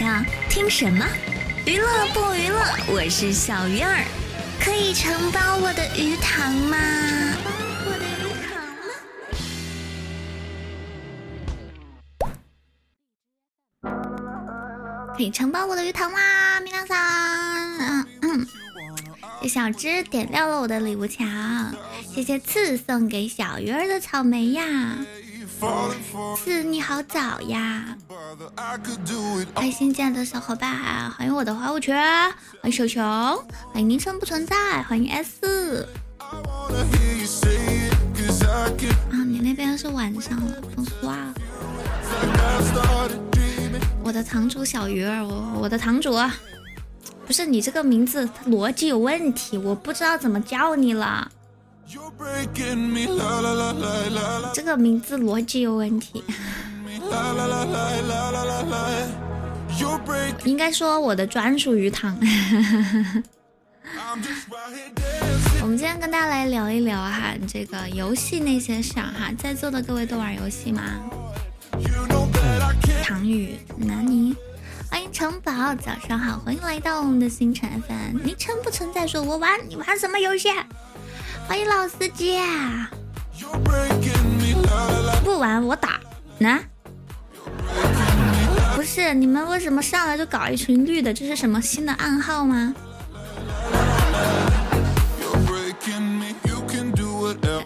上听什么？娱乐不娱乐？我是小鱼儿，可以承包我的鱼塘吗？我的鱼塘吗？可以承包我的鱼塘吗？米娜桑，嗯嗯，谢小芝点亮了我的礼物墙，谢谢赐送给小鱼儿的草莓呀。四，你好早呀！开心见的小伙伴，欢迎我的花无缺，欢迎球球，欢迎昵称不存在，欢迎 S。啊，你那边是晚上了，风苏啊！我的堂主小鱼儿，我我的堂主，不是你这个名字逻辑有问题，我不知道怎么叫你了。这个名字逻辑有问题，应该说我的专属鱼塘。我们今天跟大家来聊一聊哈，这个游戏那些事儿哈，在座的各位都玩游戏吗？唐雨，南宁，欢迎城堡，早上好，欢迎来到我们的星辰 FM。昵称不存在，说我玩，你玩什么游戏？欢迎老司机，不玩我打，那不是你们为什么上来就搞一群绿的？这是什么新的暗号吗？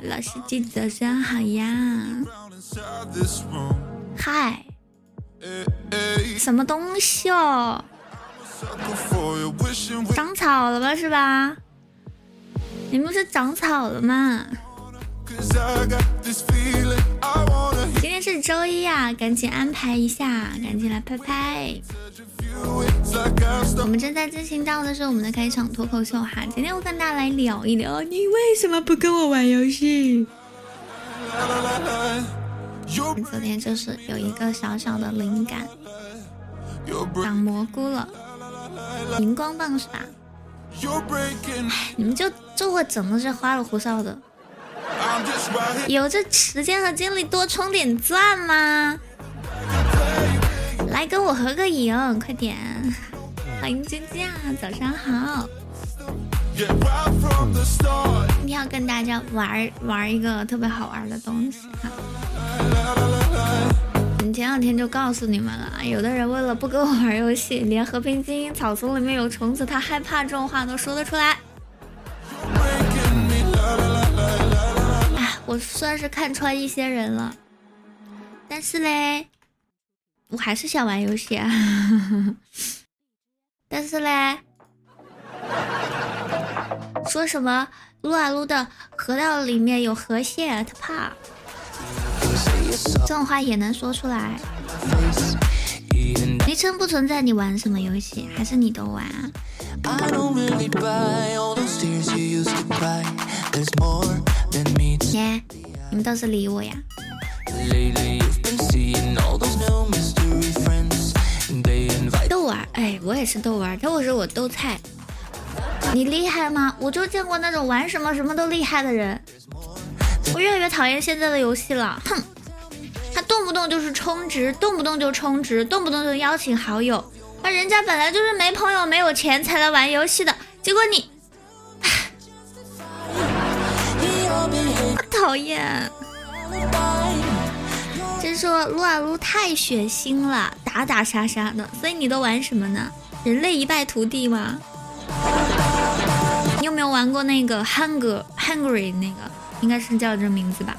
老司机早上好呀，嗨，什么东西哦？长草了吧是吧？你们是长草了吗？今天是周一啊，赶紧安排一下，赶紧来拍拍。我们正在进行到的是我们的开场脱口秀哈，今天我跟大家来聊一聊，你为什么不跟我玩游戏？昨天就是有一个小小的灵感，长蘑菇了，荧光棒是吧？你们就就会整的这花里胡哨的，有这时间和精力多充点钻吗？来跟我合个影，快点！欢迎君君，早上好！今天要跟大家玩玩一个特别好玩的东西哈。你前两天就告诉你们了，有的人为了不跟我玩游戏，连和平精英草丛里面有虫子，他害怕这种话都说得出来。我算是看穿一些人了，但是嘞，我还是想玩游戏啊。但是嘞，说什么撸啊撸的河道里面有河蟹，他怕。这种话也能说出来？昵称不存在，你玩什么游戏？还是你都玩啊？耶，你们倒是理我呀！豆丸，哎，我也是豆丸，但我是我豆菜。你厉害吗？我就见过那种玩什么什么都厉害的人。我越来越讨厌现在的游戏了，哼！他动不动就是充值，动不动就充值，动不动就邀请好友。那人家本来就是没朋友、没有钱才来玩游戏的，结果你，讨厌！就说撸啊撸太血腥了，打打杀杀的，所以你都玩什么呢？人类一败涂地吗？你有没有玩过那个 Hunger Hungry 那个？应该是叫这名字吧，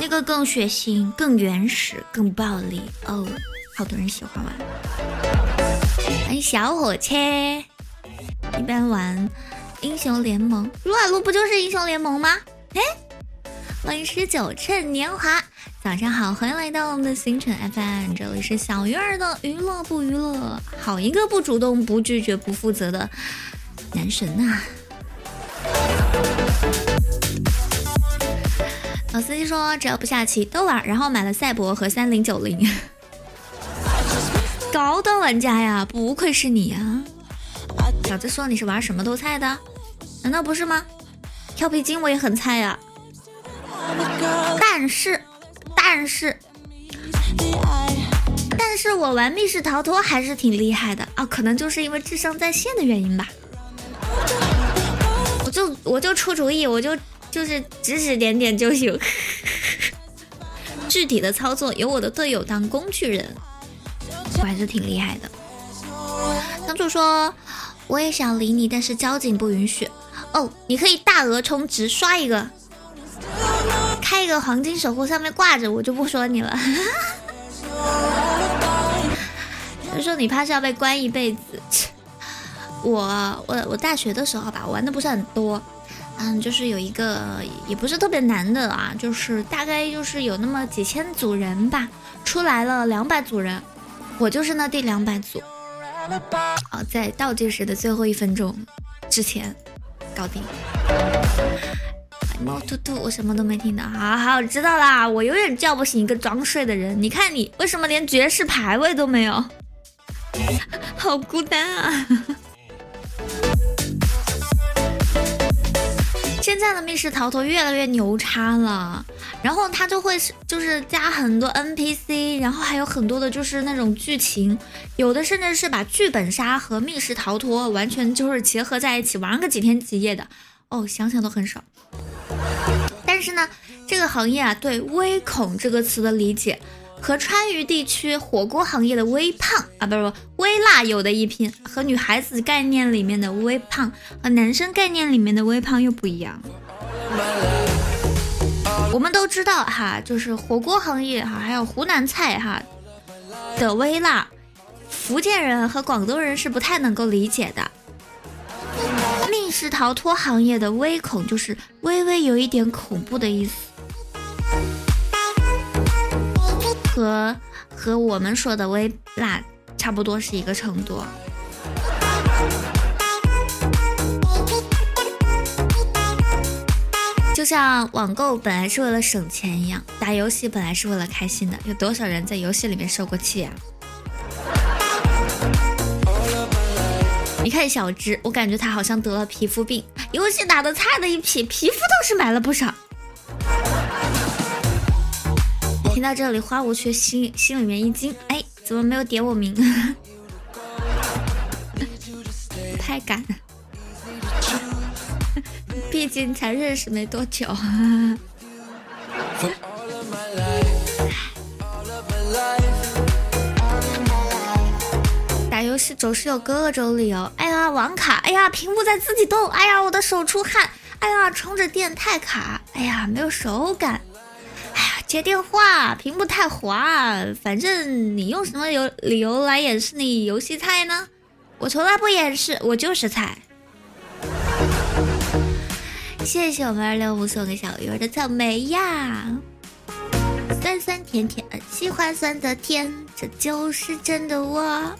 那个更血腥、更原始、更暴力哦，好多人喜欢玩。欢迎小火车，一般玩英雄联盟，撸啊撸不就是英雄联盟吗？哎，欢迎十九趁年华，早上好，欢迎来到我们的星辰 FM，这里是小鱼儿的娱乐不娱乐，好一个不主动、不拒绝、不负责的男神呐！老司机说：“只要不下棋都玩。”然后买了赛博和三零九零，高端玩家呀，不愧是你啊！小子说你是玩什么都菜的，难道不是吗？跳皮筋我也很菜呀，但是，但是，但是我玩密室逃脱还是挺厉害的啊，可能就是因为智商在线的原因吧。我就我就出主意，我就就是指指点点就行。具体的操作由我的队友当工具人，我还是挺厉害的。当初说我也想理你，但是交警不允许。哦，你可以大额充值刷一个，开一个黄金守护上面挂着，我就不说你了。他说你怕是要被关一辈子。我我我大学的时候吧，玩的不是很多。嗯，就是有一个也不是特别难的啊，就是大概就是有那么几千组人吧，出来了两百组人，我就是那第两百组。啊，在倒计时的最后一分钟之前搞定。猫兔兔，我什么都没听到。好好，我知道啦，我永远叫不醒一个装睡的人。你看你为什么连爵士排位都没有？好孤单啊！现在的密室逃脱越来越牛叉了，然后它就会是就是加很多 NPC，然后还有很多的就是那种剧情，有的甚至是把剧本杀和密室逃脱完全就是结合在一起玩个几天几夜的，哦，想想都很爽。但是呢，这个行业啊，对微恐这个词的理解。和川渝地区火锅行业的微胖啊，不是不微辣有的一拼，和女孩子概念里面的微胖和男生概念里面的微胖又不一样。我们都知道哈，就是火锅行业哈，还有湖南菜哈的微辣，福建人和广东人是不太能够理解的。密室逃脱行业的微恐就是微微有一点恐怖的意思。和和我们说的微辣差不多是一个程度，就像网购本来是为了省钱一样，打游戏本来是为了开心的。有多少人在游戏里面受过气啊？你看小芝，我感觉他好像得了皮肤病，游戏打的菜的一批，皮肤倒是买了不少。听到这里，花无缺心心里面一惊，哎，怎么没有点我名？太赶，毕竟才认识没多久。打游戏总是有各种理由。哎呀，网卡！哎呀，屏幕在自己动！哎呀，我的手出汗！哎呀，充着电太卡！哎呀，没有手感！接电话，屏幕太滑，反正你用什么有理由来掩饰你游戏菜呢？我从来不掩饰，我就是菜。谢谢我们二六五送给小鱼儿的草莓呀，酸酸甜甜，喜欢酸的甜，这就是真的我。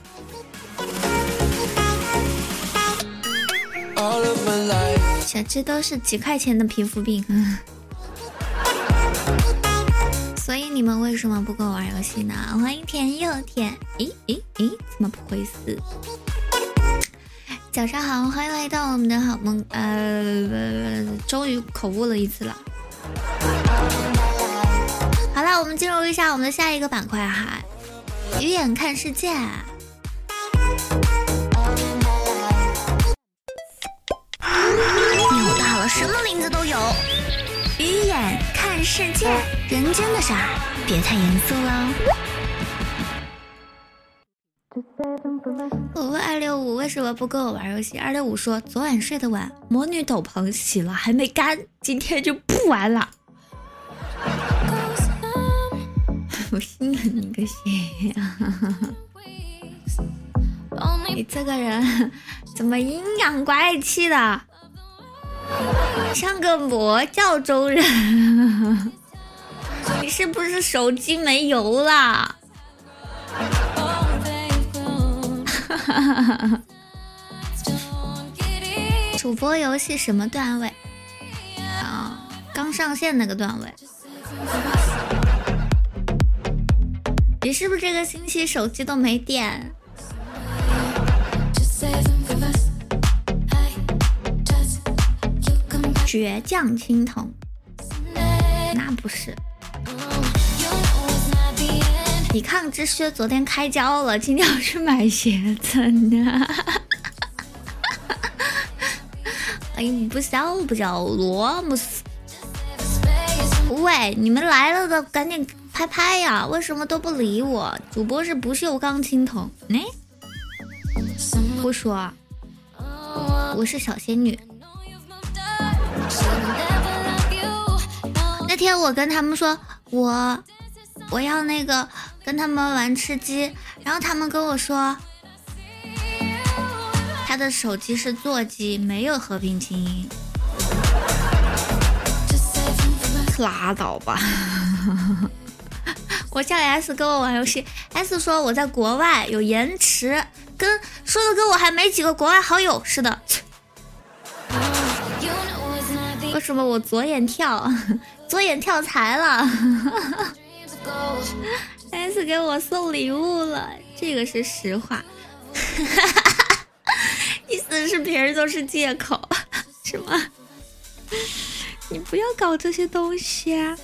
小智都是几块钱的皮肤病。所以你们为什么不跟我玩游戏呢？欢迎甜又甜，咦咦咦，怎么不回事？早上好，欢迎来到我们的好梦，呃，终于口误了一次了。好了，我们进入一下我们的下一个板块哈，鱼眼看世界。牛大了，什么名字都有。鱼眼看世界，人间的事儿别太严肃喽。我问二六五为什么不跟我玩游戏，二六五说昨晚睡得晚，魔女斗篷洗了还没干，今天就不玩了。我信了你个邪呀！你这个人怎么阴阳怪气的？像个魔教中人，你是不是手机没油了？主播游戏什么段位？啊，刚上线那个段位。你是不是这个星期手机都没电？倔强青铜，那不是。抵抗之靴昨天开胶了，今天要去买鞋子呢。哎呀，不笑不叫罗姆斯。喂，你们来了的赶紧拍拍呀！为什么都不理我？主播是不锈钢青铜，哎，不说，我是小仙女。那天我跟他们说，我我要那个跟他们玩吃鸡，然后他们跟我说，他的手机是座机，没有和平精英。拉倒吧！我叫 S 跟我玩游戏，S 说我在国外有延迟，跟说的跟我还没几个国外好友似的。为什么我左眼跳，左眼跳财了？S 给我送礼物了，这个是实话。意思是别人都是借口，是吗？你不要搞这些东西啊！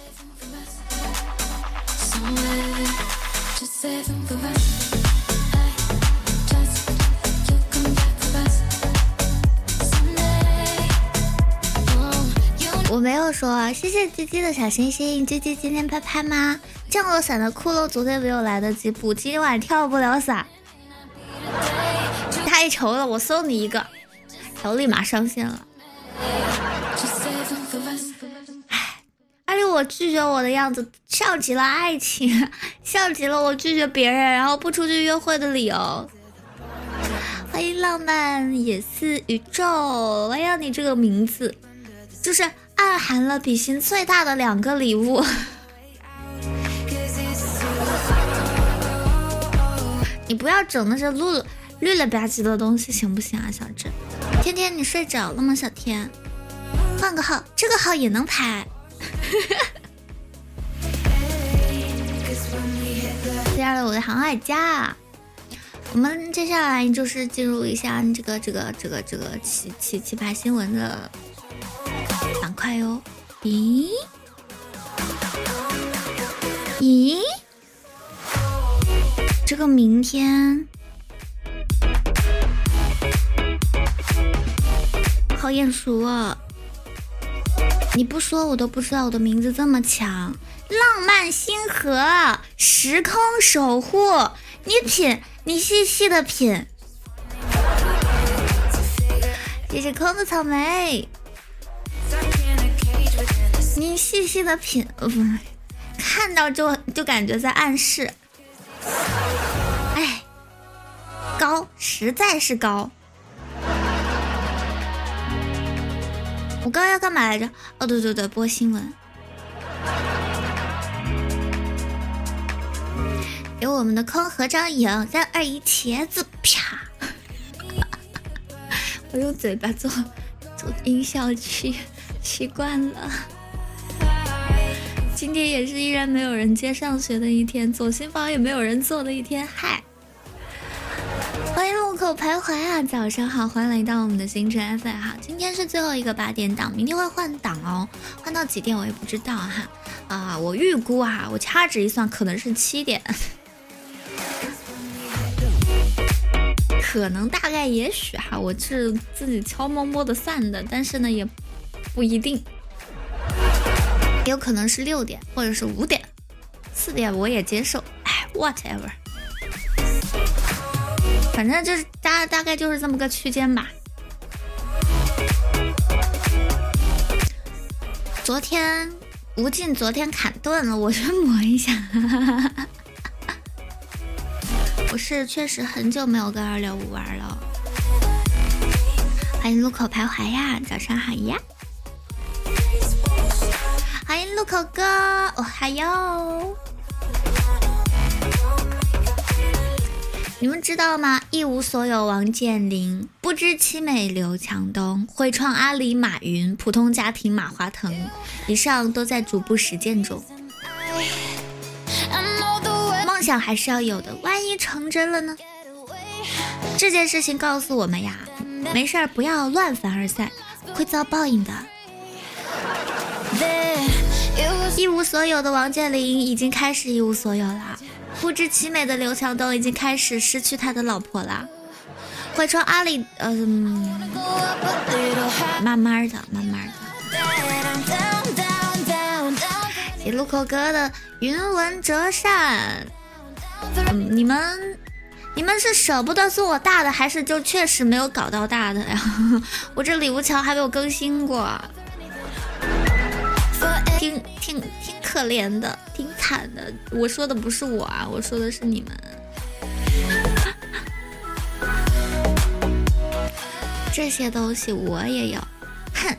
我没有说，谢谢鸡鸡的小星星。鸡鸡今天拍拍吗？降落伞的窟窿昨天没有来得及补，今晚跳不了伞，太丑了！我送你一个，然后立马上线了。唉而且我拒绝我的样子，像极了爱情，像极了我拒绝别人然后不出去约会的理由。欢迎浪漫也是宇宙，我要，你这个名字就是暗含了比心最大的两个礼物。你不要整那些绿绿了吧唧的东西，行不行啊，小智？天天你睡着了吗？小天，换个号，这个号也能排。接下来我的航海家，我们接下来就是进入一下这个这个这个这个奇奇奇葩新闻的快哟。咦咦，这个明天好眼熟啊！你不说我都不知道我的名字这么强，浪漫星河，时空守护，你品，你细细的品。谢谢空的草莓，你细细的品，不，看到就就感觉在暗示。哎，高，实在是高。我刚要干嘛来着？哦，对对对，播新闻。有我们的空合张影，三二一，茄子啪！我用嘴巴做做音效器，习惯了。今天也是依然没有人接上学的一天，左心房也没有人做的一天。嗨。欢迎路口徘徊啊！早上好，欢迎来到我们的星辰 FM 哈。今天是最后一个八点档，明天会换档哦，换到几点我也不知道哈。啊，我预估啊，我掐指一算，可能是七点，可能大概也许哈，我是自己悄摸摸的算的，但是呢也不一定，也有可能是六点或者是五点，四点我也接受，哎，whatever。反正就是大大概就是这么个区间吧。昨天无尽，昨天砍断了，我去磨一下。我是确实很久没有跟二六五玩了。欢迎路口徘徊呀，早上好呀。欢迎路口哥，哦嗨哟。你们知道吗？一无所有王健林，不知凄美刘强东，会创阿里马云，普通家庭马化腾，以上都在逐步实践中。梦想还是要有的，万一成真了呢？这件事情告诉我们呀，没事儿不要乱凡尔赛，会遭报应的。一无所有的王健林已经开始一无所有了。不知其美的刘强东已经开始失去他的老婆了。会穿阿里，嗯，慢慢的，慢慢的。谢路口哥的云纹折扇，嗯，你们，你们是舍不得送我大的，还是就确实没有搞到大的呀？我这礼物桥还没有更新过，挺挺挺可怜的，挺惨的。我说的不是我啊，我说的是你们。这些东西我也有，哼！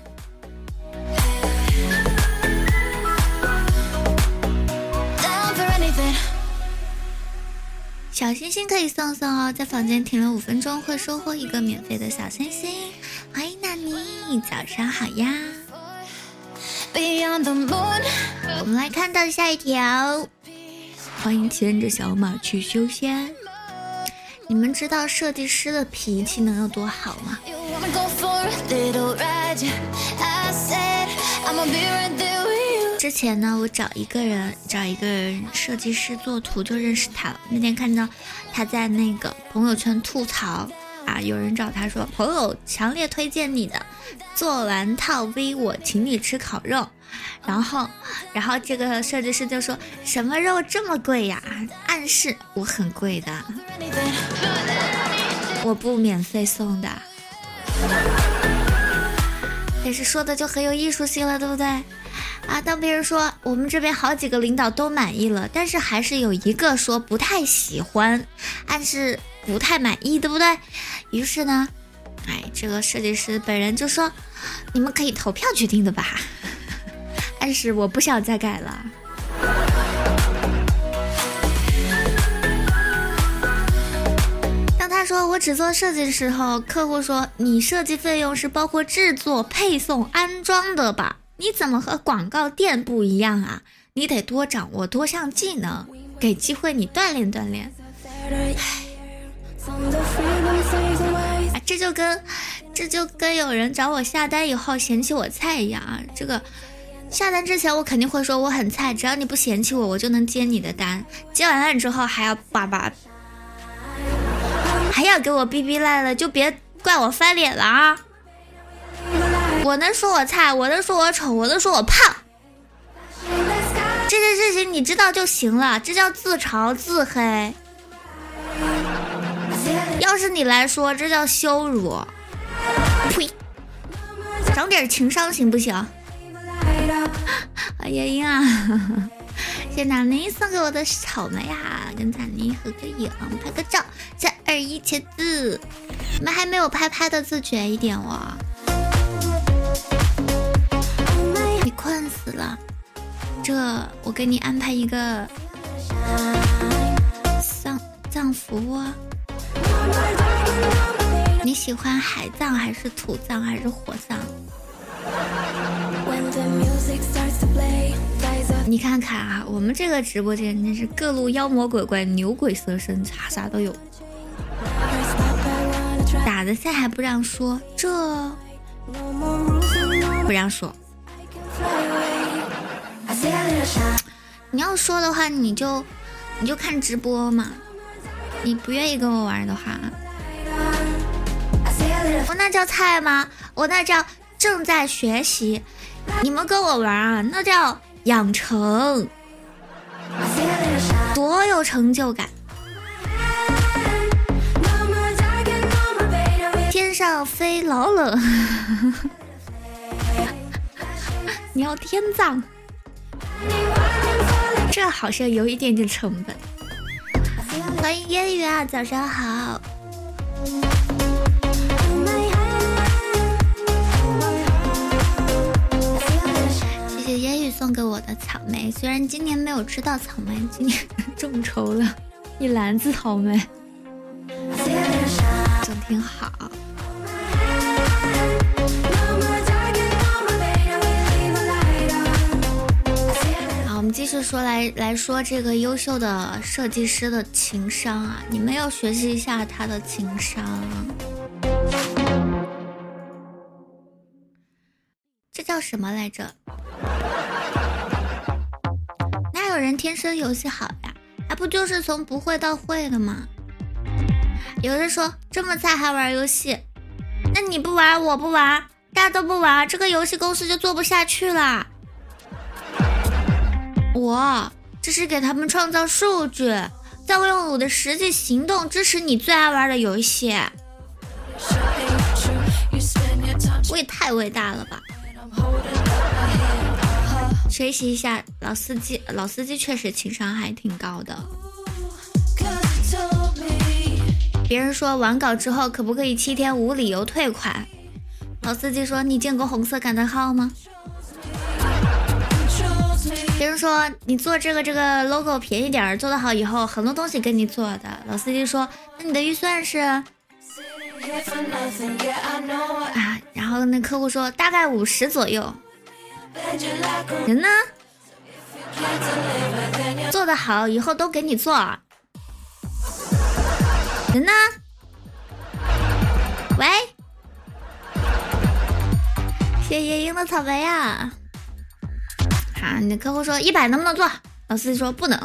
小星星可以送送哦，在房间停留五分钟会收获一个免费的小星星。欢迎纳尼，早上好呀！我们来看到下一条，欢迎牵着小马去修仙。你们知道设计师的脾气能有多好吗？之前呢，我找一个人，找一个人设计师做图就认识他了。那天看到他在那个朋友圈吐槽啊，有人找他说：“朋友强烈推荐你的，做完套 V 我请你吃烤肉。”然后，然后这个设计师就说什么肉这么贵呀？暗示我很贵的，我不免费送的。但是说的就很有艺术性了，对不对？啊，当别人说我们这边好几个领导都满意了，但是还是有一个说不太喜欢，暗示不太满意，对不对？于是呢，哎，这个设计师本人就说，你们可以投票决定的吧，暗示我不想再改了。当他说：“我只做设计的时候，客户说你设计费用是包括制作、配送、安装的吧？你怎么和广告店不一样啊？你得多掌握多项技能，给机会你锻炼锻炼。”哎，这就跟这就跟有人找我下单以后嫌弃我菜一样啊！这个下单之前我肯定会说我很菜，只要你不嫌弃我，我就能接你的单。接完单之后还要叭叭。还要给我逼逼赖了，就别怪我翻脸了啊！我能说我菜，我能说我丑，我能说我胖，这件事情你知道就行了，这叫自嘲自黑。要是你来说，这叫羞辱。呸！长点情商行不行？哎呀呀！谢纳尼送给我的草莓呀，跟纳尼合个影，拍个照，三二一，签字。你们还没有拍拍的自觉一点哦。死了，这我给你安排一个丧葬服。你喜欢海葬还是土葬还是火葬？你看看啊，我们这个直播间真是各路妖魔鬼怪、牛鬼蛇神，啥啥都有。打的赛还不让说，这不让说。你要说的话，你就你就看直播嘛。你不愿意跟我玩的话，我那叫菜吗？我那叫正在学习。你们跟我玩啊，那叫养成，多有成就感！天上飞老冷，你要天葬，这好像有一点点成本。欢迎烟雨啊，早上好。谢谢烟雨送给我的草莓，虽然今年没有吃到草莓，今年 众筹了一篮子草莓，总挺好。们继续说来来说这个优秀的设计师的情商啊，你们要学习一下他的情商。这叫什么来着？哪有人天生游戏好呀？还，不就是从不会到会的吗？有人说这么菜还玩游戏，那你不玩我不玩，大家都不玩，这个游戏公司就做不下去了。我这是给他们创造数据，在我用我的实际行动支持你最爱玩的游戏。我也太伟大了吧！学习一下老司机，老司机确实情商还挺高的。别人说完稿之后可不可以七天无理由退款？老司机说你见过红色感叹号吗？别人说你做这个这个 logo 便宜点，做的好以后很多东西跟你做的。老司机说那你的预算是？啊，然后那客户说大概五十左右。人呢？做的好以后都给你做。人呢？喂，谢夜莺的草莓呀！好，你的客户说一百能不能做？老司机说不能，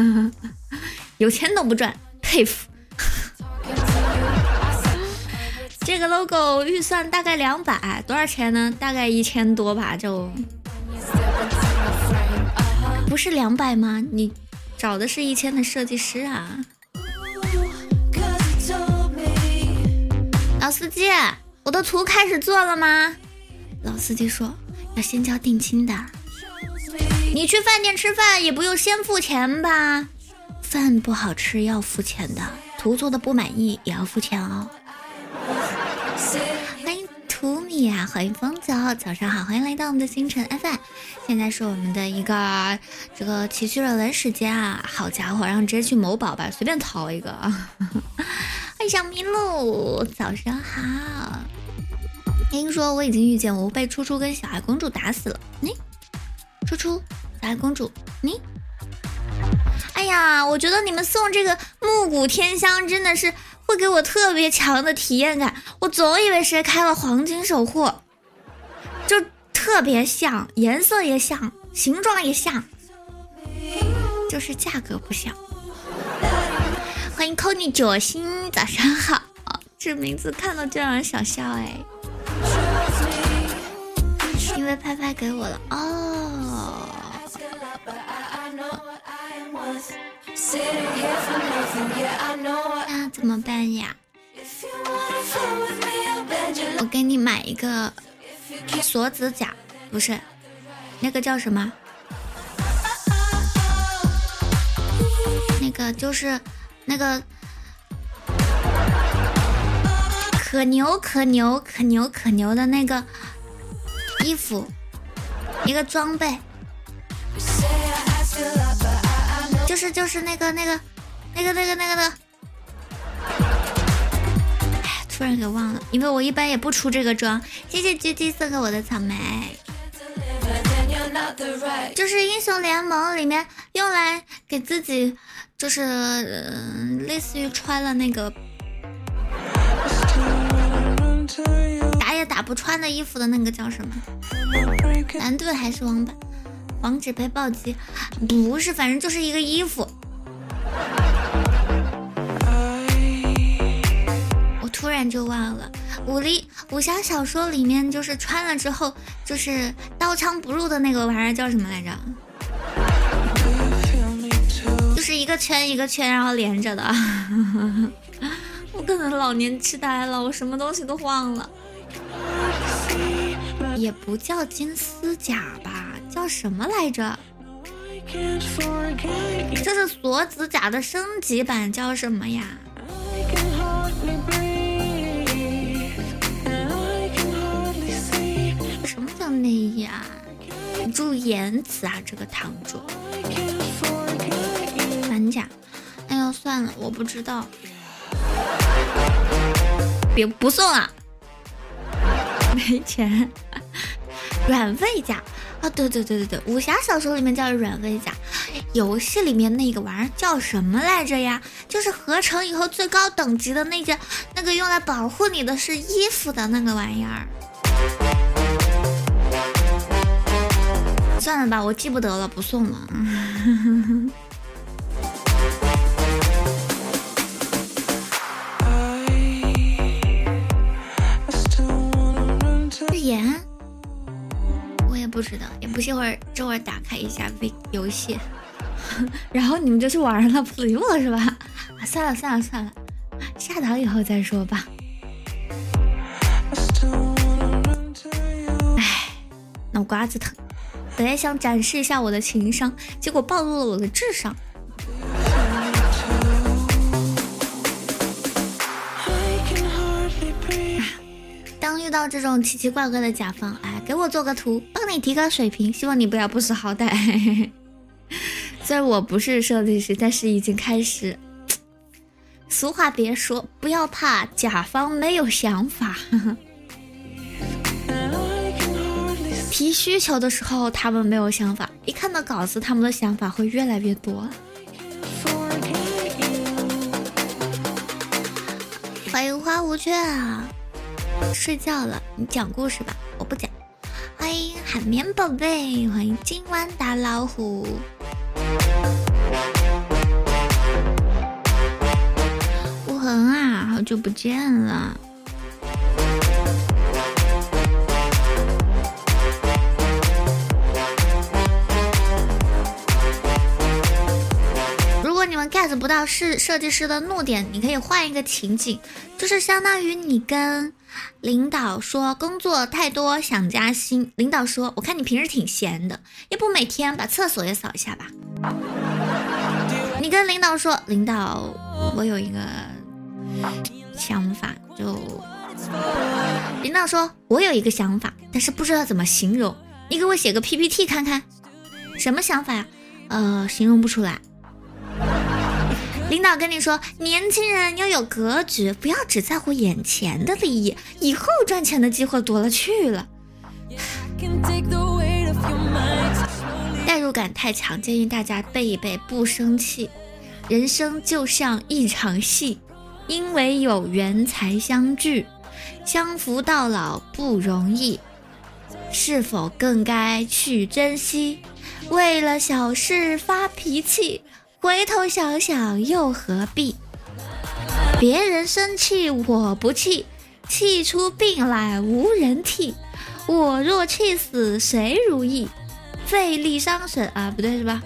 有钱都不赚，佩服。这个 logo 预算大概两百，多少钱呢？大概一千多吧，就不是两百吗？你找的是一千的设计师啊？老司机，我的图开始做了吗？老司机说要先交定金的。你去饭店吃饭也不用先付钱吧？饭不好吃要付钱的，图做的不满意也要付钱哦。欢迎图米啊，欢迎风走，早上好，欢迎来到我们的星辰 FM。现在是我们的一个这个奇趣热门时间啊！好家伙，让直接去某宝吧，随便淘一个。欢迎小麋鹿，早上好。听说我已经遇见我被初初跟小爱公主打死了。你，初初，小爱公主，你。哎呀，我觉得你们送这个木古天香真的是会给我特别强的体验感。我总以为谁开了黄金守护，就特别像，颜色也像，形状也像，就是价格不像。欢迎 Kony 九星，早上好！这名字看到就让人想笑哎，因为拍拍给我了哦。那怎么办呀？我给你买一个锁子甲，不是那个叫什么？那个就是。那个可牛可牛可牛可牛的那个衣服，一个装备，就是就是那个那个那个那个那个的，突然给忘了，因为我一般也不出这个装。谢谢狙击送给我的草莓，就是英雄联盟里面用来给自己。就是类似于穿了那个打也打不穿的衣服的那个叫什么？蓝盾还是王版？防止被暴击？不是，反正就是一个衣服。我突然就忘了，武力武侠小说里面就是穿了之后就是刀枪不入的那个玩意儿叫什么来着？就是一个圈一个圈，然后连着的。我可能老年痴呆了，我什么东西都忘了。也不叫金丝甲吧，叫什么来着？这是锁子甲的升级版，叫什么呀？什么叫内衣啊？注意言辞啊，这个堂主。反甲，哎呦算了，我不知道，别不送了，没钱。软猬甲啊，对对对对对，武侠小说里面叫软猬甲，游戏里面那个玩意儿叫什么来着呀？就是合成以后最高等级的那件，那个用来保护你的是衣服的那个玩意儿。算了吧，我记不得了，不送了。日炎。不知道，也不信会儿这会儿打开一下 V 游戏，然后你们就去玩了，不理我是吧？算了算了算了，下岛以后再说吧。哎，脑瓜子疼，本来想展示一下我的情商，结果暴露了我的智商。当遇到这种奇奇怪怪的甲方，哎，给我做个图，帮你提高水平，希望你不要不识好歹。虽然我不是设计师，但是已经开始。俗话别说，不要怕甲方没有想法。提需求的时候，他们没有想法；一看到稿子，他们的想法会越来越多。欢迎花无缺啊！睡觉了，你讲故事吧，我不讲。欢迎海绵宝贝，欢迎今晚打老虎。无痕啊，好久不见了。如果你们 get 不到是设计师的怒点，你可以换一个情景，就是相当于你跟领导说工作太多想加薪，领导说我看你平时挺闲的，要不每天把厕所也扫一下吧。你跟领导说，领导我有一个想法，就领导说我有一个想法，但是不知道怎么形容，你给我写个 PPT 看看，什么想法呀？呃，形容不出来。领导跟你说，年轻人要有格局，不要只在乎眼前的利益，以后赚钱的机会多了去了。代入感太强，建议大家背一背，不生气。人生就像一场戏，因为有缘才相聚，相扶到老不容易，是否更该去珍惜？为了小事发脾气。回头想想又何必？别人生气我不气，气出病来无人替。我若气死谁如意？费力伤神啊，不对是吧？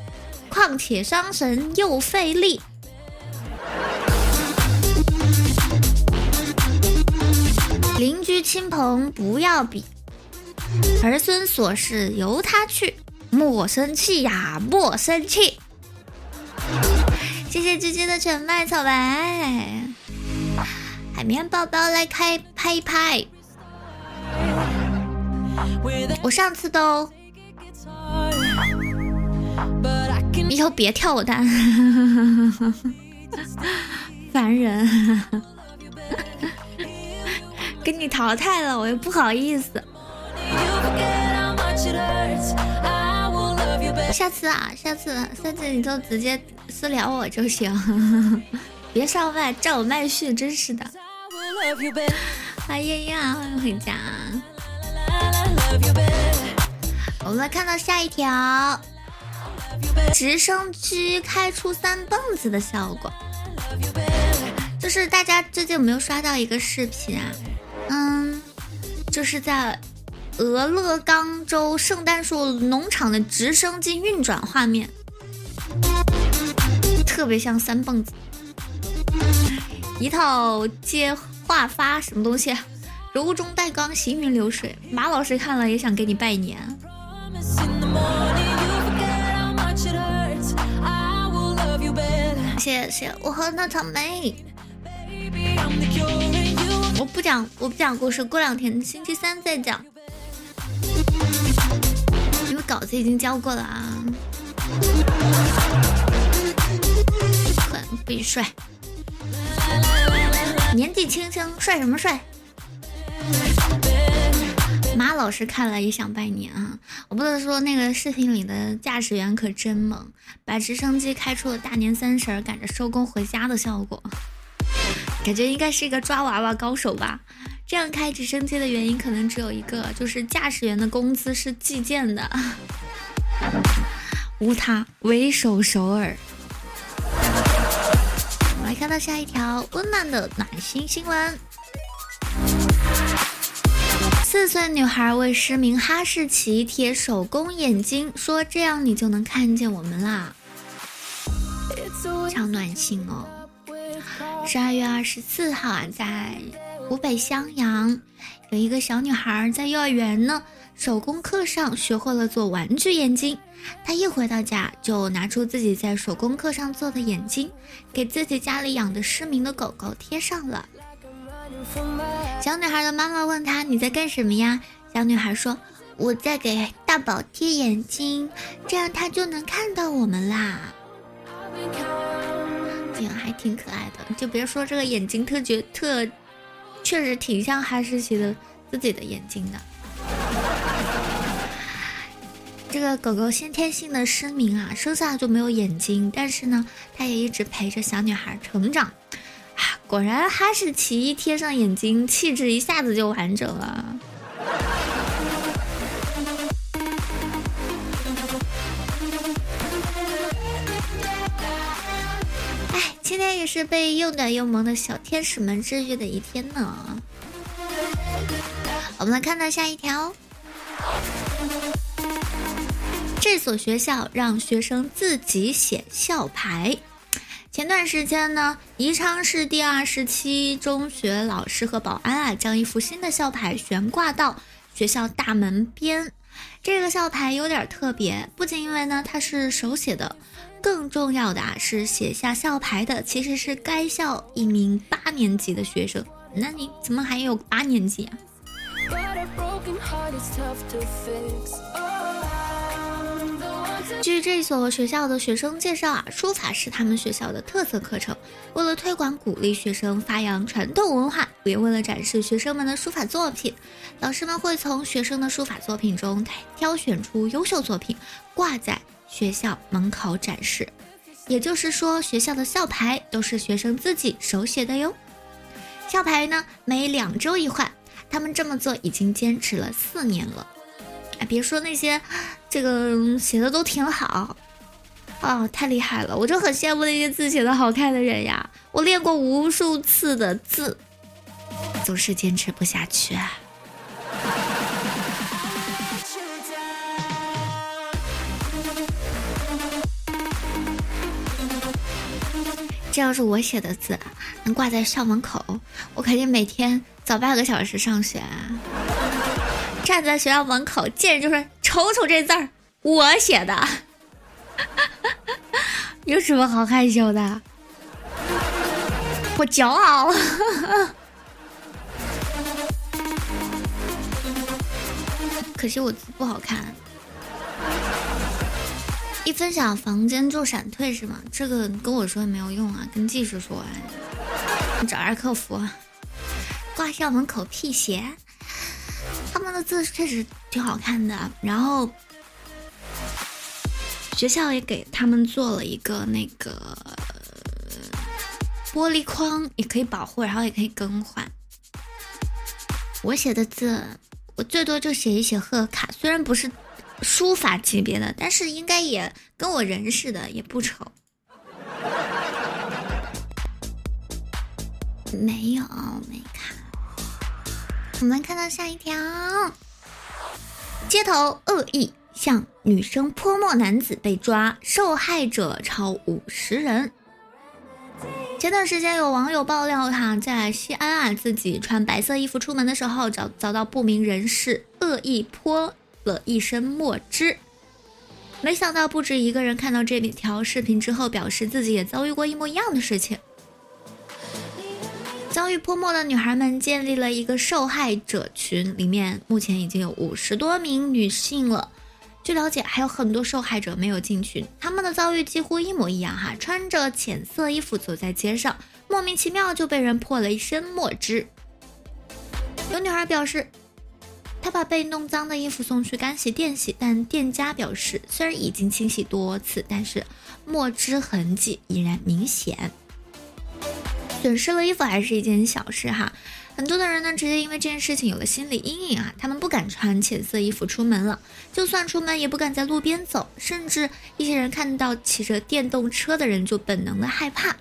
况且伤神又费力。邻居亲朋不要比，儿孙琐事由他去。莫生气呀，莫生气。谢谢芝芝的全麦草白，海绵宝宝来开拍一拍。我上次都，以后别跳我蛋，烦人，给你淘汰了，我又不好意思。下次啊，下次，下次你就直接私聊我就行，别上麦占我麦序，真是的。欢迎呀，欢迎回家。我们来看到下一条，直升机开出三蹦子的效果，就是大家最近有没有刷到一个视频啊？嗯，就是在。俄勒冈州圣诞树农场的直升机运转画面，特别像三蹦子。一套接话发什么东西？柔中带刚，行云流水。马老师看了也想给你拜年。谢谢我和那草莓。我不讲，我不讲故事，过两天星期三再讲。稿子已经交过了啊，困不许睡，年纪轻轻帅什么帅？马老师看了也想拜年啊！我不能说那个视频里的驾驶员可真猛，把直升机开出了大年三十赶着收工回家的效果，感觉应该是一个抓娃娃高手吧。这样开直升机的原因可能只有一个，就是驾驶员的工资是计件的，无他，为首首尔。我们来看到下一条温暖的暖心新闻：四岁女孩为失明哈士奇贴手工眼睛，说这样你就能看见我们啦，超暖心哦。十二月二十四号啊，在湖北襄阳，有一个小女孩在幼儿园呢手工课上学会了做玩具眼睛。她一回到家就拿出自己在手工课上做的眼睛，给自己家里养的失明的狗狗贴上了。小女孩的妈妈问她：“你在干什么呀？”小女孩说：“我在给大宝贴眼睛，这样他就能看到我们啦。”这样还挺可爱的。就别说这个眼睛特绝特，确实挺像哈士奇的自己的眼睛的。这个狗狗先天性的失明啊，生下来就没有眼睛，但是呢，它也一直陪着小女孩成长。啊果然，哈士奇一贴上眼睛，气质一下子就完整了。今天也是被又暖又萌的小天使们治愈的一天呢。我们来看到下一条，这所学校让学生自己写校牌。前段时间呢，宜昌市第二十七中学老师和保安啊，将一幅新的校牌悬挂到学校大门边。这个校牌有点特别，不仅因为呢它是手写的，更重要的啊是写下校牌的其实是该校一名八年级的学生。那你怎么还有八年级啊？据这所学校的学生介绍啊，书法是他们学校的特色课程。为了推广鼓励学生发扬传统文化，也为了展示学生们的书法作品，老师们会从学生的书法作品中挑选出优秀作品，挂在学校门口展示。也就是说，学校的校牌都是学生自己手写的哟。校牌呢，每两周一换，他们这么做已经坚持了四年了。哎，别说那些。这个写的都挺好，哦，太厉害了！我就很羡慕那些字写的好看的人呀。我练过无数次的字，总是坚持不下去。这要是我写的字能挂在校门口，我肯定每天早半个小时上学，站在学校门口，见人就说。瞅瞅这字儿，我写的，有什么好害羞的？我骄傲。可惜我字不好看。一分享房间就闪退是吗？这个跟我说也没有用啊，跟技术说，你找下客服。挂校门口辟邪。他们的字确实挺好看的，然后学校也给他们做了一个那个玻璃框，也可以保护，然后也可以更换。我写的字，我最多就写一写贺卡，虽然不是书法级别的，但是应该也跟我人似的，也不丑。没有，没看。我们看到下一条，街头恶意向女生泼墨男子被抓，受害者超五十人。前段时间有网友爆料，哈，在西安啊，自己穿白色衣服出门的时候，遭遭到不明人士恶意泼了一身墨汁。没想到不止一个人看到这条视频之后，表示自己也遭遇过一模一样的事情。遭遇泼墨的女孩们建立了一个受害者群，里面目前已经有五十多名女性了。据了解，还有很多受害者没有进群，他们的遭遇几乎一模一样哈，穿着浅色衣服走在街上，莫名其妙就被人泼了一身墨汁。有女孩表示，他把被弄脏的衣服送去干洗店洗，但店家表示，虽然已经清洗多次，但是墨汁痕迹依然明显。损失了衣服还是一件小事哈，很多的人呢，直接因为这件事情有了心理阴影啊，他们不敢穿浅色衣服出门了，就算出门也不敢在路边走，甚至一些人看到骑着电动车的人就本能的害怕。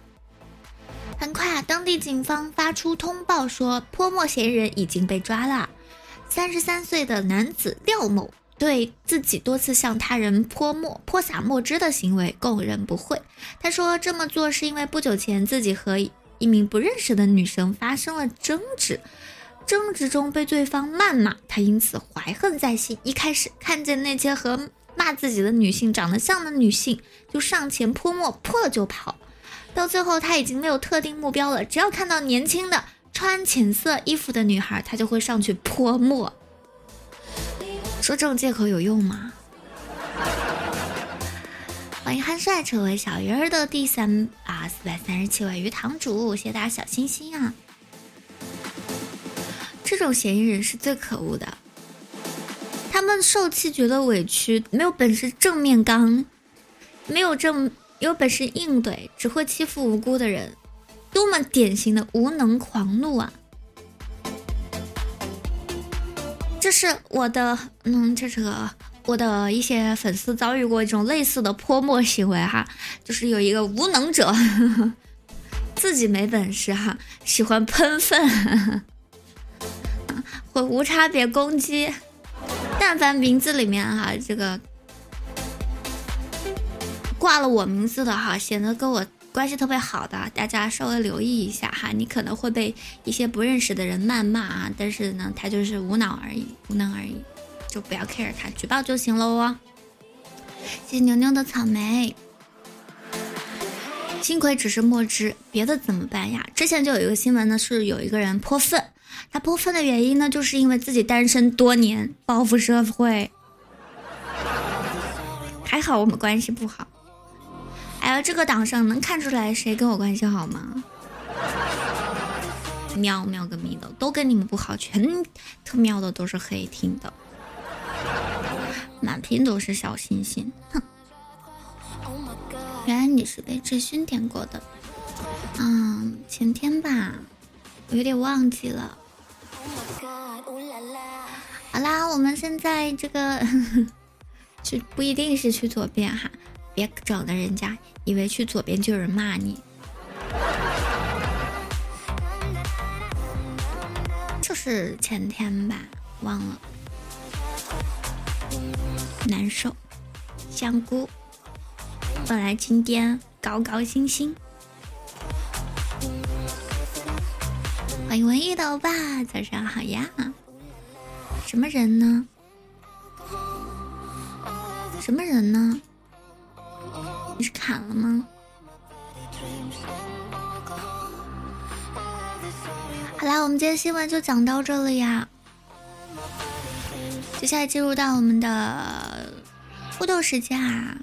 很快啊，当地警方发出通报说，泼墨嫌疑人已经被抓了。三十三岁的男子廖某对自己多次向他人泼墨、泼洒墨汁的行为供认不讳。他说这么做是因为不久前自己和一名不认识的女生发生了争执，争执中被对方谩骂，他因此怀恨在心。一开始看见那些和骂自己的女性长得像的女性，就上前泼墨，泼了就跑。到最后他已经没有特定目标了，只要看到年轻的穿浅色衣服的女孩，他就会上去泼墨。说这种借口有用吗？欢迎憨帅成为小鱼儿的第三啊四百三十七位鱼塘主，谢谢大家小心心啊！这种嫌疑人是最可恶的。他们受气觉得委屈，没有本事正面刚，没有正有本事应对，只会欺负无辜的人，多么典型的无能狂怒啊！这是我的，嗯，这是个我的一些粉丝遭遇过一种类似的泼墨行为哈，就是有一个无能者，自己没本事哈，喜欢喷粪，会无差别攻击。但凡名字里面哈，这个挂了我名字的哈，显得跟我关系特别好的，大家稍微留意一下哈，你可能会被一些不认识的人谩骂啊，但是呢，他就是无脑而已，无能而已，就不要 care 他，举报就行了哦。谢谢牛牛的草莓，幸亏只是墨汁，别的怎么办呀？之前就有一个新闻呢，是有一个人泼粪。他泼粪的原因呢，就是因为自己单身多年，报复社会。还好我们关系不好。哎呀，这个档上能看出来谁跟我关系好吗？喵喵个咪的，都跟你们不好，全特喵的都是黑听的，满屏都是小星星。哼，原来你是被志勋点过的，嗯，前天吧，我有点忘记了。好啦，我们现在这个 就不一定是去左边哈，别整的人家以为去左边就有人骂你。就是前天吧，忘了，难受。香菇，本来今天高高兴兴。欢迎文艺的欧巴，早上好呀！什么人呢？什么人呢？你是砍了吗？好啦，我们今天新闻就讲到这里呀。接下来进入到我们的互动时间啊。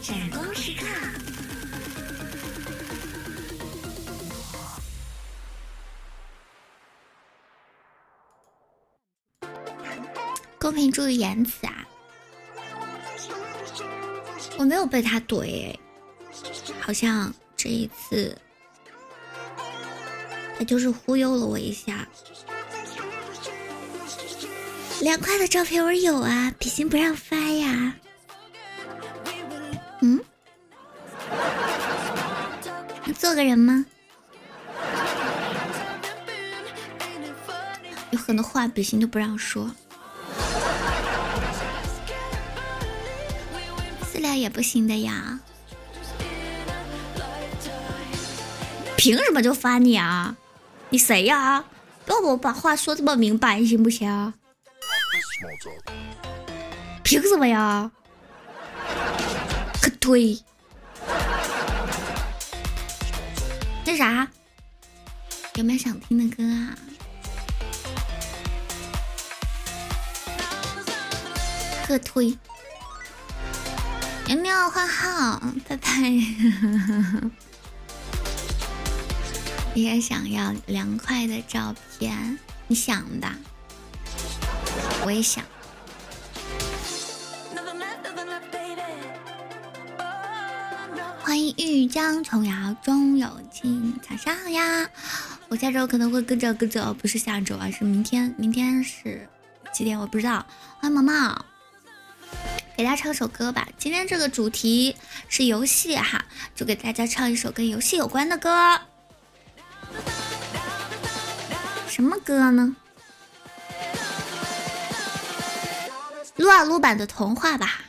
闪光时刻公屏注意言辞啊！我没有被他怼，好像这一次他就是忽悠了我一下。凉快的照片我有啊，比心不让发呀。嗯？做个人吗？有很多话比心都不让说。那也不行的呀，凭什么就翻你啊？你谁呀？要不把话说这么明白行不行？凭什么呀？可推？那啥，有没有想听的歌啊？可推？有没有换号？拜拜。也想要凉快的照片，你想的，我也想。欢迎玉江琼瑶终有情，早上好呀！我下周可能会跟着跟着，不是下周啊，是明天。明天是几点？我不知道。欢迎毛毛。给大家唱首歌吧。今天这个主题是游戏哈就给大家唱一首跟游戏有关的歌。什么歌呢？撸啊撸版的童话吧。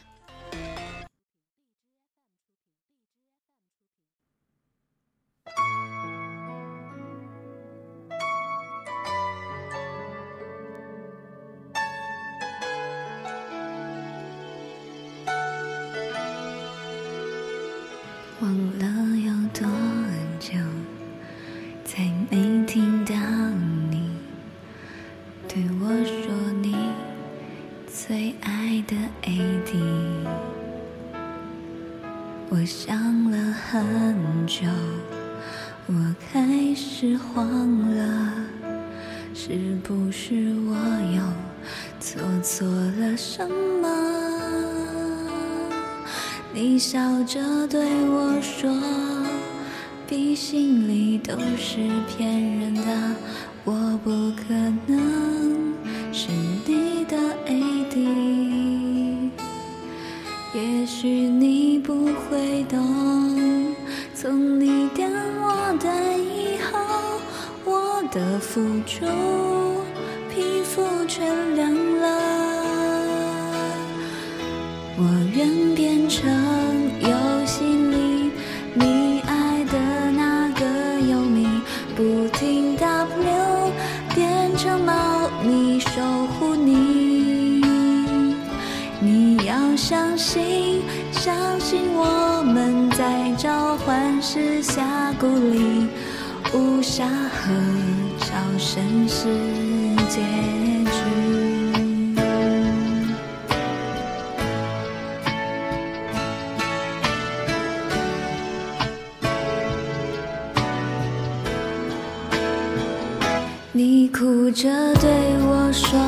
你哭着对我说，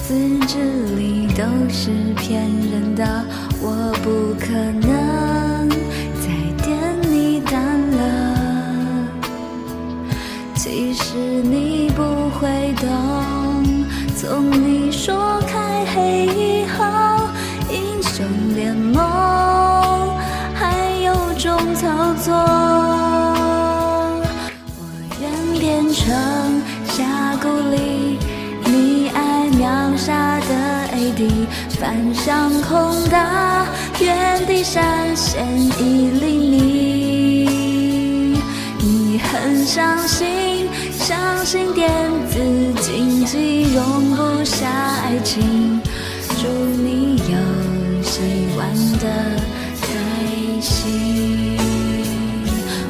自制力都是骗人的，我不可能再点你单了。其实你不会懂，从你说开黑以后，英雄联盟还有种操作。地翻上空大，原地闪现一厘米。你很相信，相信电子竞技容不下爱情。祝你游戏玩的开心。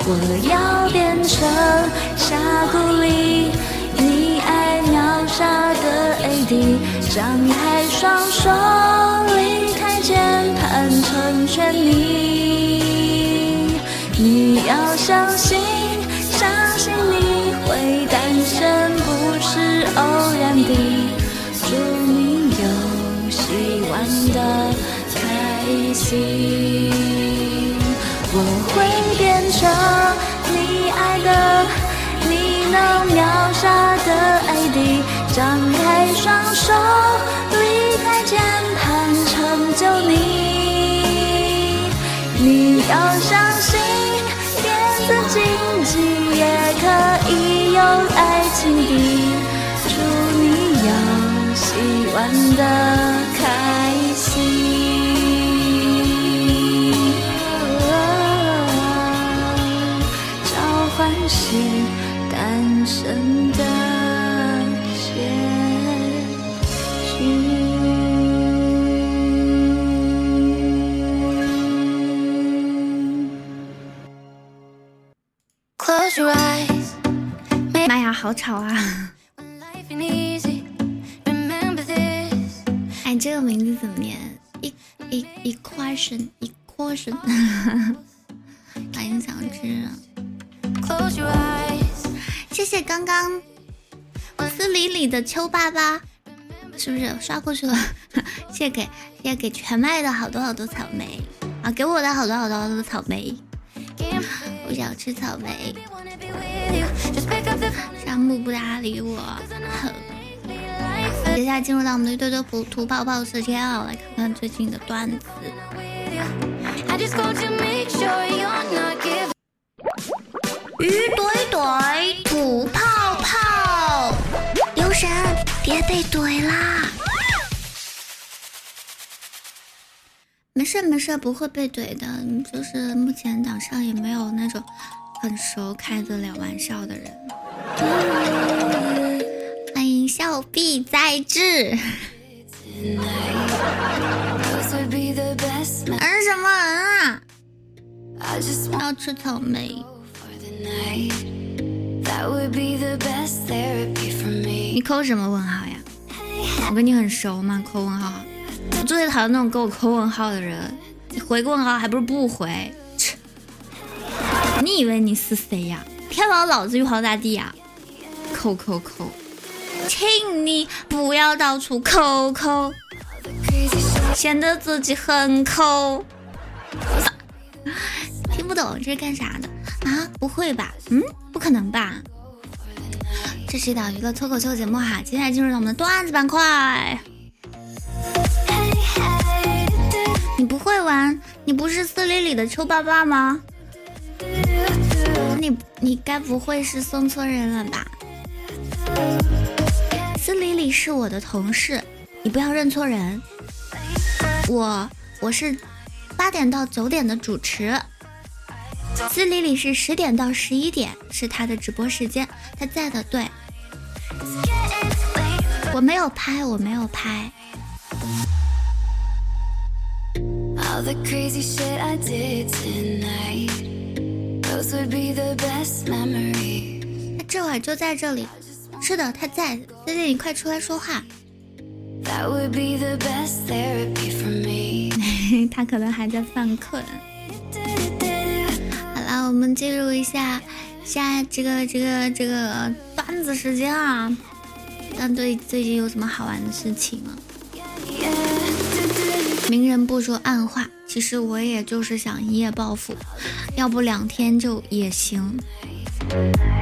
我要变成峡谷里你爱秒杀的 AD。张开双手，离开键盘，成全你。你要相信，相信你会诞生，不是偶然的。祝你有戏玩的开心，我会变成你爱的，你能秒杀的爱 d 张开双手，离开键盘，成就你。你要相信，电子竞技也可以有爱情的。祝你有希望的。吵啊！哎，这个名字怎么念？一、一、一 question，一 question。欢迎小智，谢谢刚刚私林里的秋爸爸，是不是刷过去了？谢 谢给谢谢给全麦的好多好多草莓啊，给我的好多好多好多草莓。想吃草莓。山木不搭理我。接下来进入到我们的堆堆服吐泡泡时间啊来看看最近的段子。鱼怼怼吐泡泡。游神别被怼啦。没事没事，不会被怼的。就是目前岛上也没有那种很熟、开得了玩笑的人。欢迎笑必在至。嗯什么嗯啊？要吃草莓。你扣什么问号呀？我跟你很熟吗？扣问号。我最讨厌那种给我扣问号的人，你回个问号还不是不回？你以为你是谁呀？天王老子玉皇大帝呀！扣扣扣，请你不要到处扣扣，显得自己很抠。听不懂这是干啥的啊？不会吧？嗯，不可能吧？这是一档娱乐脱口秀节目哈，接下来进入到我们的段子板块。你不会玩？你不是四里里的秋爸爸吗？你你该不会是送错人了吧？四里里是我的同事，你不要认错人。我我是八点到九点的主持，四里里是十点到十一点是他的直播时间，他在的对。我没有拍，我没有拍。他这会儿就在这里，是的，他在。弟弟，你快出来说话。他可能还在犯困。好了，我们进入一下下这个这个这个段子时间啊。但对最近有什么好玩的事情吗？明人不说暗话，其实我也就是想一夜暴富，要不两天就也行，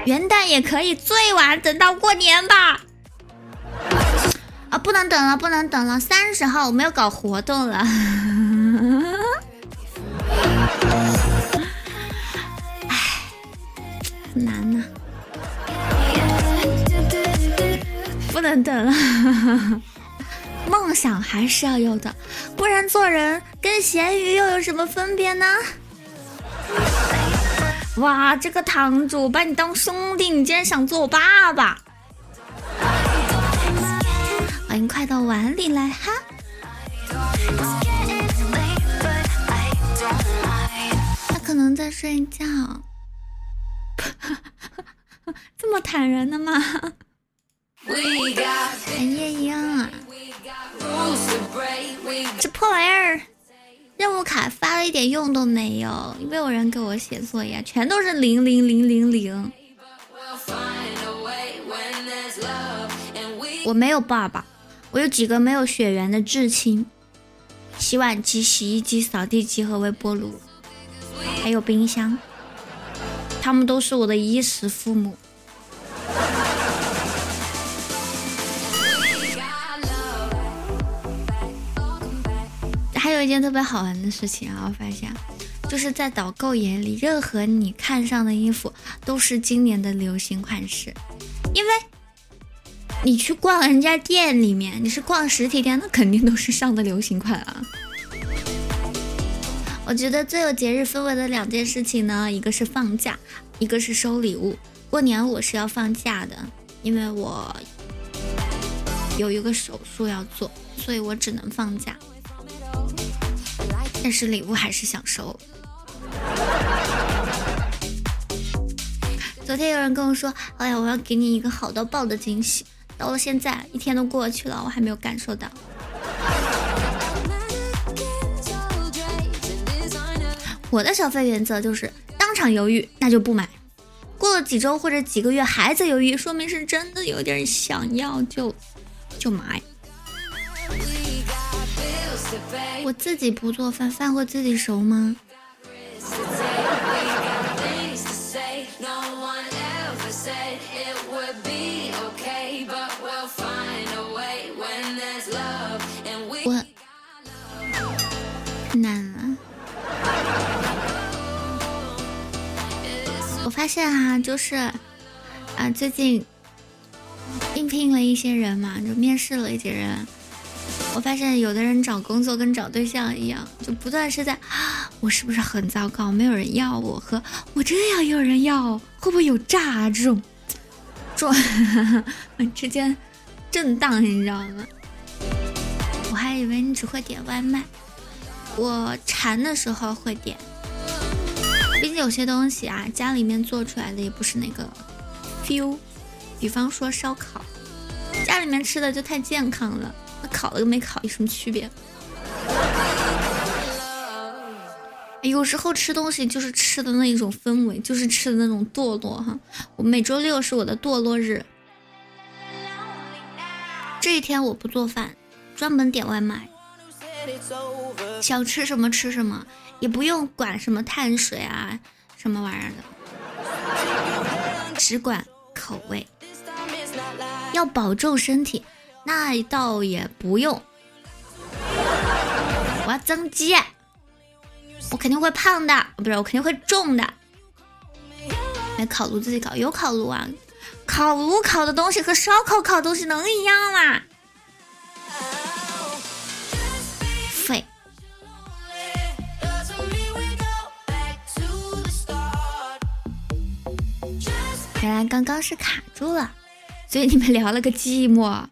元旦也可以，最晚等到过年吧。啊，不能等了，不能等了，三十号我们要搞活动了。唉，难呐，不能等了。梦想还是要有的，不然做人跟咸鱼又有什么分别呢？哇，这个堂主把你当兄弟，你竟然想做我爸爸！欢迎快到碗里来哈！他可能在睡觉，这么坦然的吗？哎夜呀！这破玩意儿，任务卡发了一点用都没有，没有人给我写作业，全都是零零零零零。我没有爸爸，我有几个没有血缘的至亲，洗碗机、洗衣机、扫地机和微波炉，还有冰箱，他们都是我的衣食父母。有一件特别好玩的事情啊，我发现，就是在导购眼里，任何你看上的衣服都是今年的流行款式，因为你去逛人家店里面，你是逛实体店，那肯定都是上的流行款啊。我觉得最有节日氛围的两件事情呢，一个是放假，一个是收礼物。过年我是要放假的，因为我有一个手术要做，所以我只能放假。但是礼物还是想收。昨天有人跟我说：“哎呀，我要给你一个好到爆的惊喜。”到了现在，一天都过去了，我还没有感受到。我的消费原则就是：当场犹豫，那就不买；过了几周或者几个月还在犹豫，说明是真的有点想要，就就买。我自己不做饭，饭会自己熟吗？我太难了。我发现哈，就是啊，最近应聘了一些人嘛，就面试了一些人。我发现有的人找工作跟找对象一样，就不断是在啊我是不是很糟糕，没有人要我，和我这样有人要，会不会有诈这种，这 之间震荡，你知道吗？我还以为你只会点外卖，我馋的时候会点，毕竟有些东西啊，家里面做出来的也不是那个 feel，比方说烧烤，家里面吃的就太健康了。那烤了跟没烤有什么区别？有时候吃东西就是吃的那一种氛围，就是吃的那种堕落哈。我每周六是我的堕落日，这一天我不做饭，专门点外卖，想吃什么吃什么，也不用管什么碳水啊什么玩意儿的，只管口味，要保重身体。那倒也不用，我要增肌，我肯定会胖的，不是我肯定会重的。没烤炉自己烤，有烤炉啊，烤炉烤的东西和烧烤烤东西能一样吗？废。原来刚刚是卡住了，所以你们聊了个寂寞。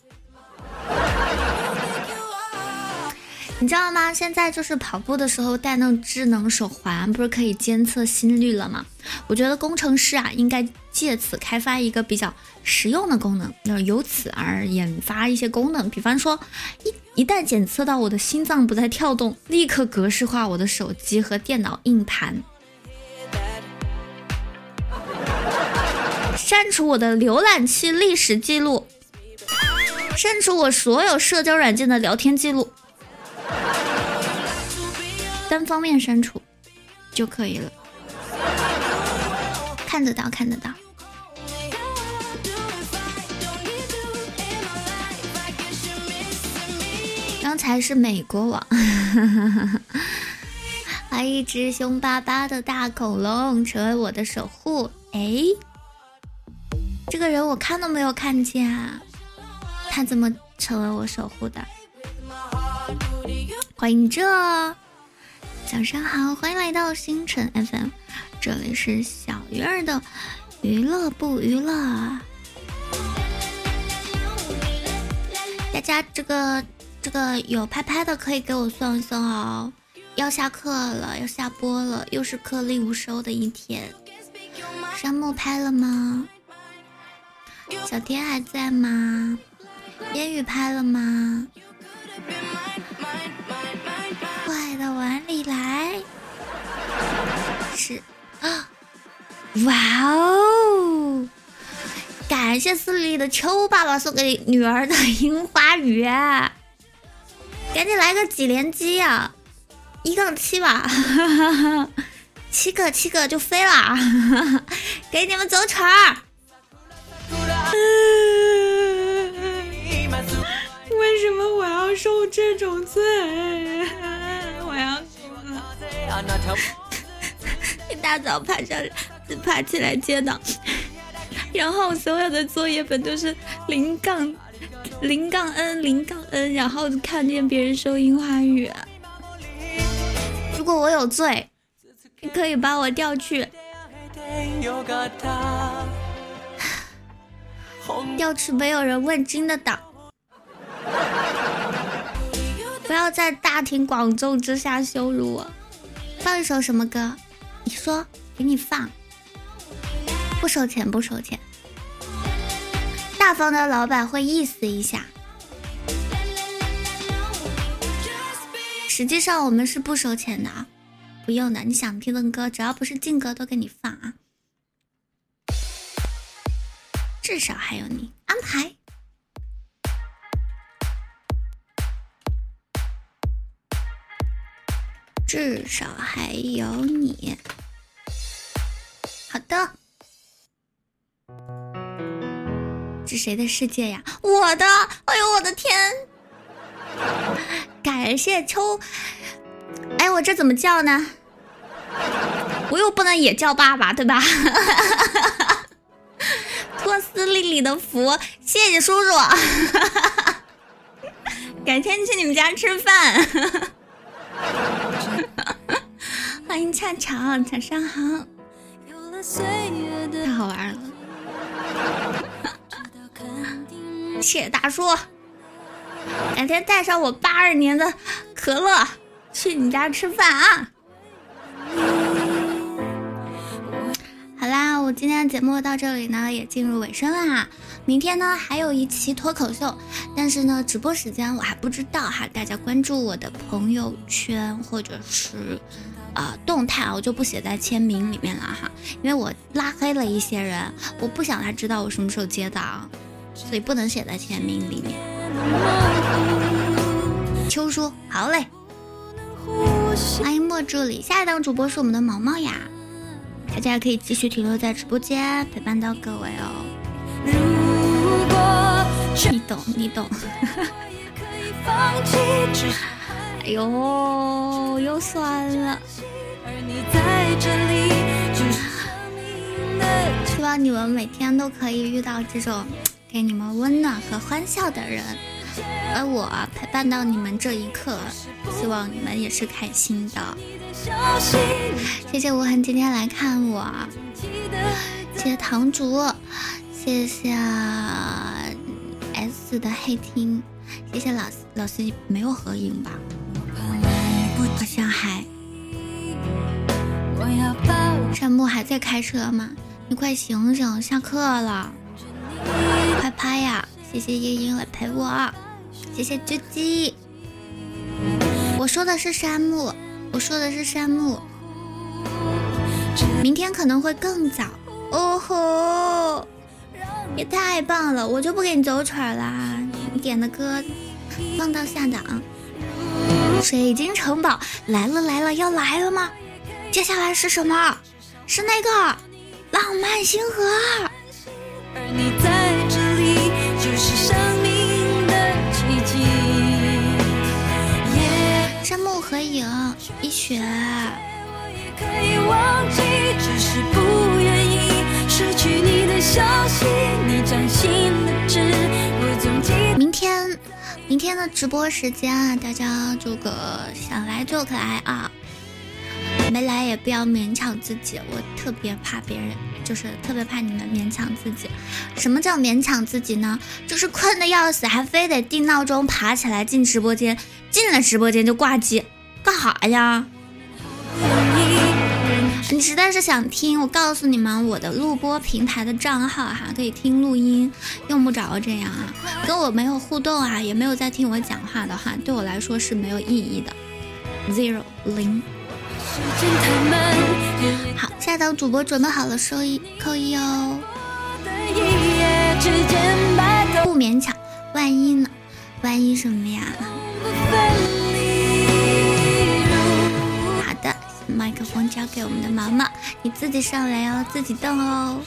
你知道吗？现在就是跑步的时候戴那种智能手环，不是可以监测心率了吗？我觉得工程师啊，应该借此开发一个比较实用的功能，要由此而研发一些功能。比方说，一一旦检测到我的心脏不再跳动，立刻格式化我的手机和电脑硬盘，删除我的浏览器历史记录，删除我所有社交软件的聊天记录。单方面删除就可以了，看得到，看得到。刚才是美国网，还一只凶巴巴的大恐龙成为我的守护。哎，这个人我看都没有看见啊，他怎么成为我守护的？欢迎这。早上好，欢迎来到星辰 FM，这里是小鱼儿的娱乐不娱乐。大家这个这个有拍拍的可以给我送一送哦。要下课了，要下播了，又是颗粒无收的一天。山木拍了吗？小天还在吗？烟雨拍了吗？是啊，哇哦！感谢四里的秋爸爸送给女儿的樱花雨，赶紧来个几连击呀！一杠七吧，七个七个就飞了，给你们走场儿。为什么我要受这种罪？一大早爬上，爬起来接档，然后所有的作业本都是零杠零杠 n 零杠 n，然后看见别人收樱花雨。如果我有罪，你可以把我调去，调去没有人问津的档。不要在大庭广众之下羞辱我。放一首什么歌？你说，给你放。不收钱，不收钱。大方的老板会意思一下。实际上我们是不收钱的啊，不用的。你想听的歌，只要不是禁歌，都给你放啊。至少还有你安排。至少还有你。好的，这谁的世界呀？我的！哎呦，我的天！感谢秋。哎，我这怎么叫呢？我又不能也叫爸爸，对吧？托斯丽丽的福，谢谢叔叔。改天去你们家吃饭。欢迎恰巧，早上好。太好玩了。谢谢大叔。改天带上我八二年的可乐去你家吃饭啊！好啦，我今天的节目到这里呢，也进入尾声啦。明天呢还有一期脱口秀，但是呢直播时间我还不知道哈，大家关注我的朋友圈或者是呃动态，我就不写在签名里面了哈，因为我拉黑了一些人，我不想他知道我什么时候接档，所以不能写在签名里面。秋叔，好嘞，欢迎莫助理，下一档主播是我们的毛毛呀。大家可以继续停留在直播间陪伴到各位哦。你懂，你懂。哎呦，又酸了。希望你们每天都可以遇到这种给你们温暖和欢笑的人，而我陪伴到你们这一刻，希望你们也是开心的。谢谢无痕今天来看我，谢谢堂主，谢谢 S 的黑听，谢谢老老司机没有合影吧？好像还。山木还在开车吗？你快醒醒，下课了，快拍呀！谢谢夜莺来陪我，谢谢狙击。我说的是山木。我说的是山木，明天可能会更早哦吼，也太棒了！我就不给你走曲啦，你点的歌放到下档。水晶城堡来了来了，要来了吗？接下来是什么？是那个浪漫星河。而你在这里，就是生命的奇迹。山木合影。一雪。明天，明天的直播时间啊，大家这个想来就来啊，没来也不要勉强自己。我特别怕别人，就是特别怕你们勉强自己。什么叫勉强自己呢？就是困得要死，还非得定闹钟爬起来进直播间，进了直播间就挂机。干哈呀？你实在是想听，我告诉你们，我的录播平台的账号哈，可以听录音，用不着这样啊。跟我没有互动啊，也没有在听我讲话的话，对我来说是没有意义的。Zero 零。好，下档主播准备好了，收一扣一哦。不勉强，万一呢？万一什么呀？麦克风交给我们的毛毛，你自己上来哦，自己动哦。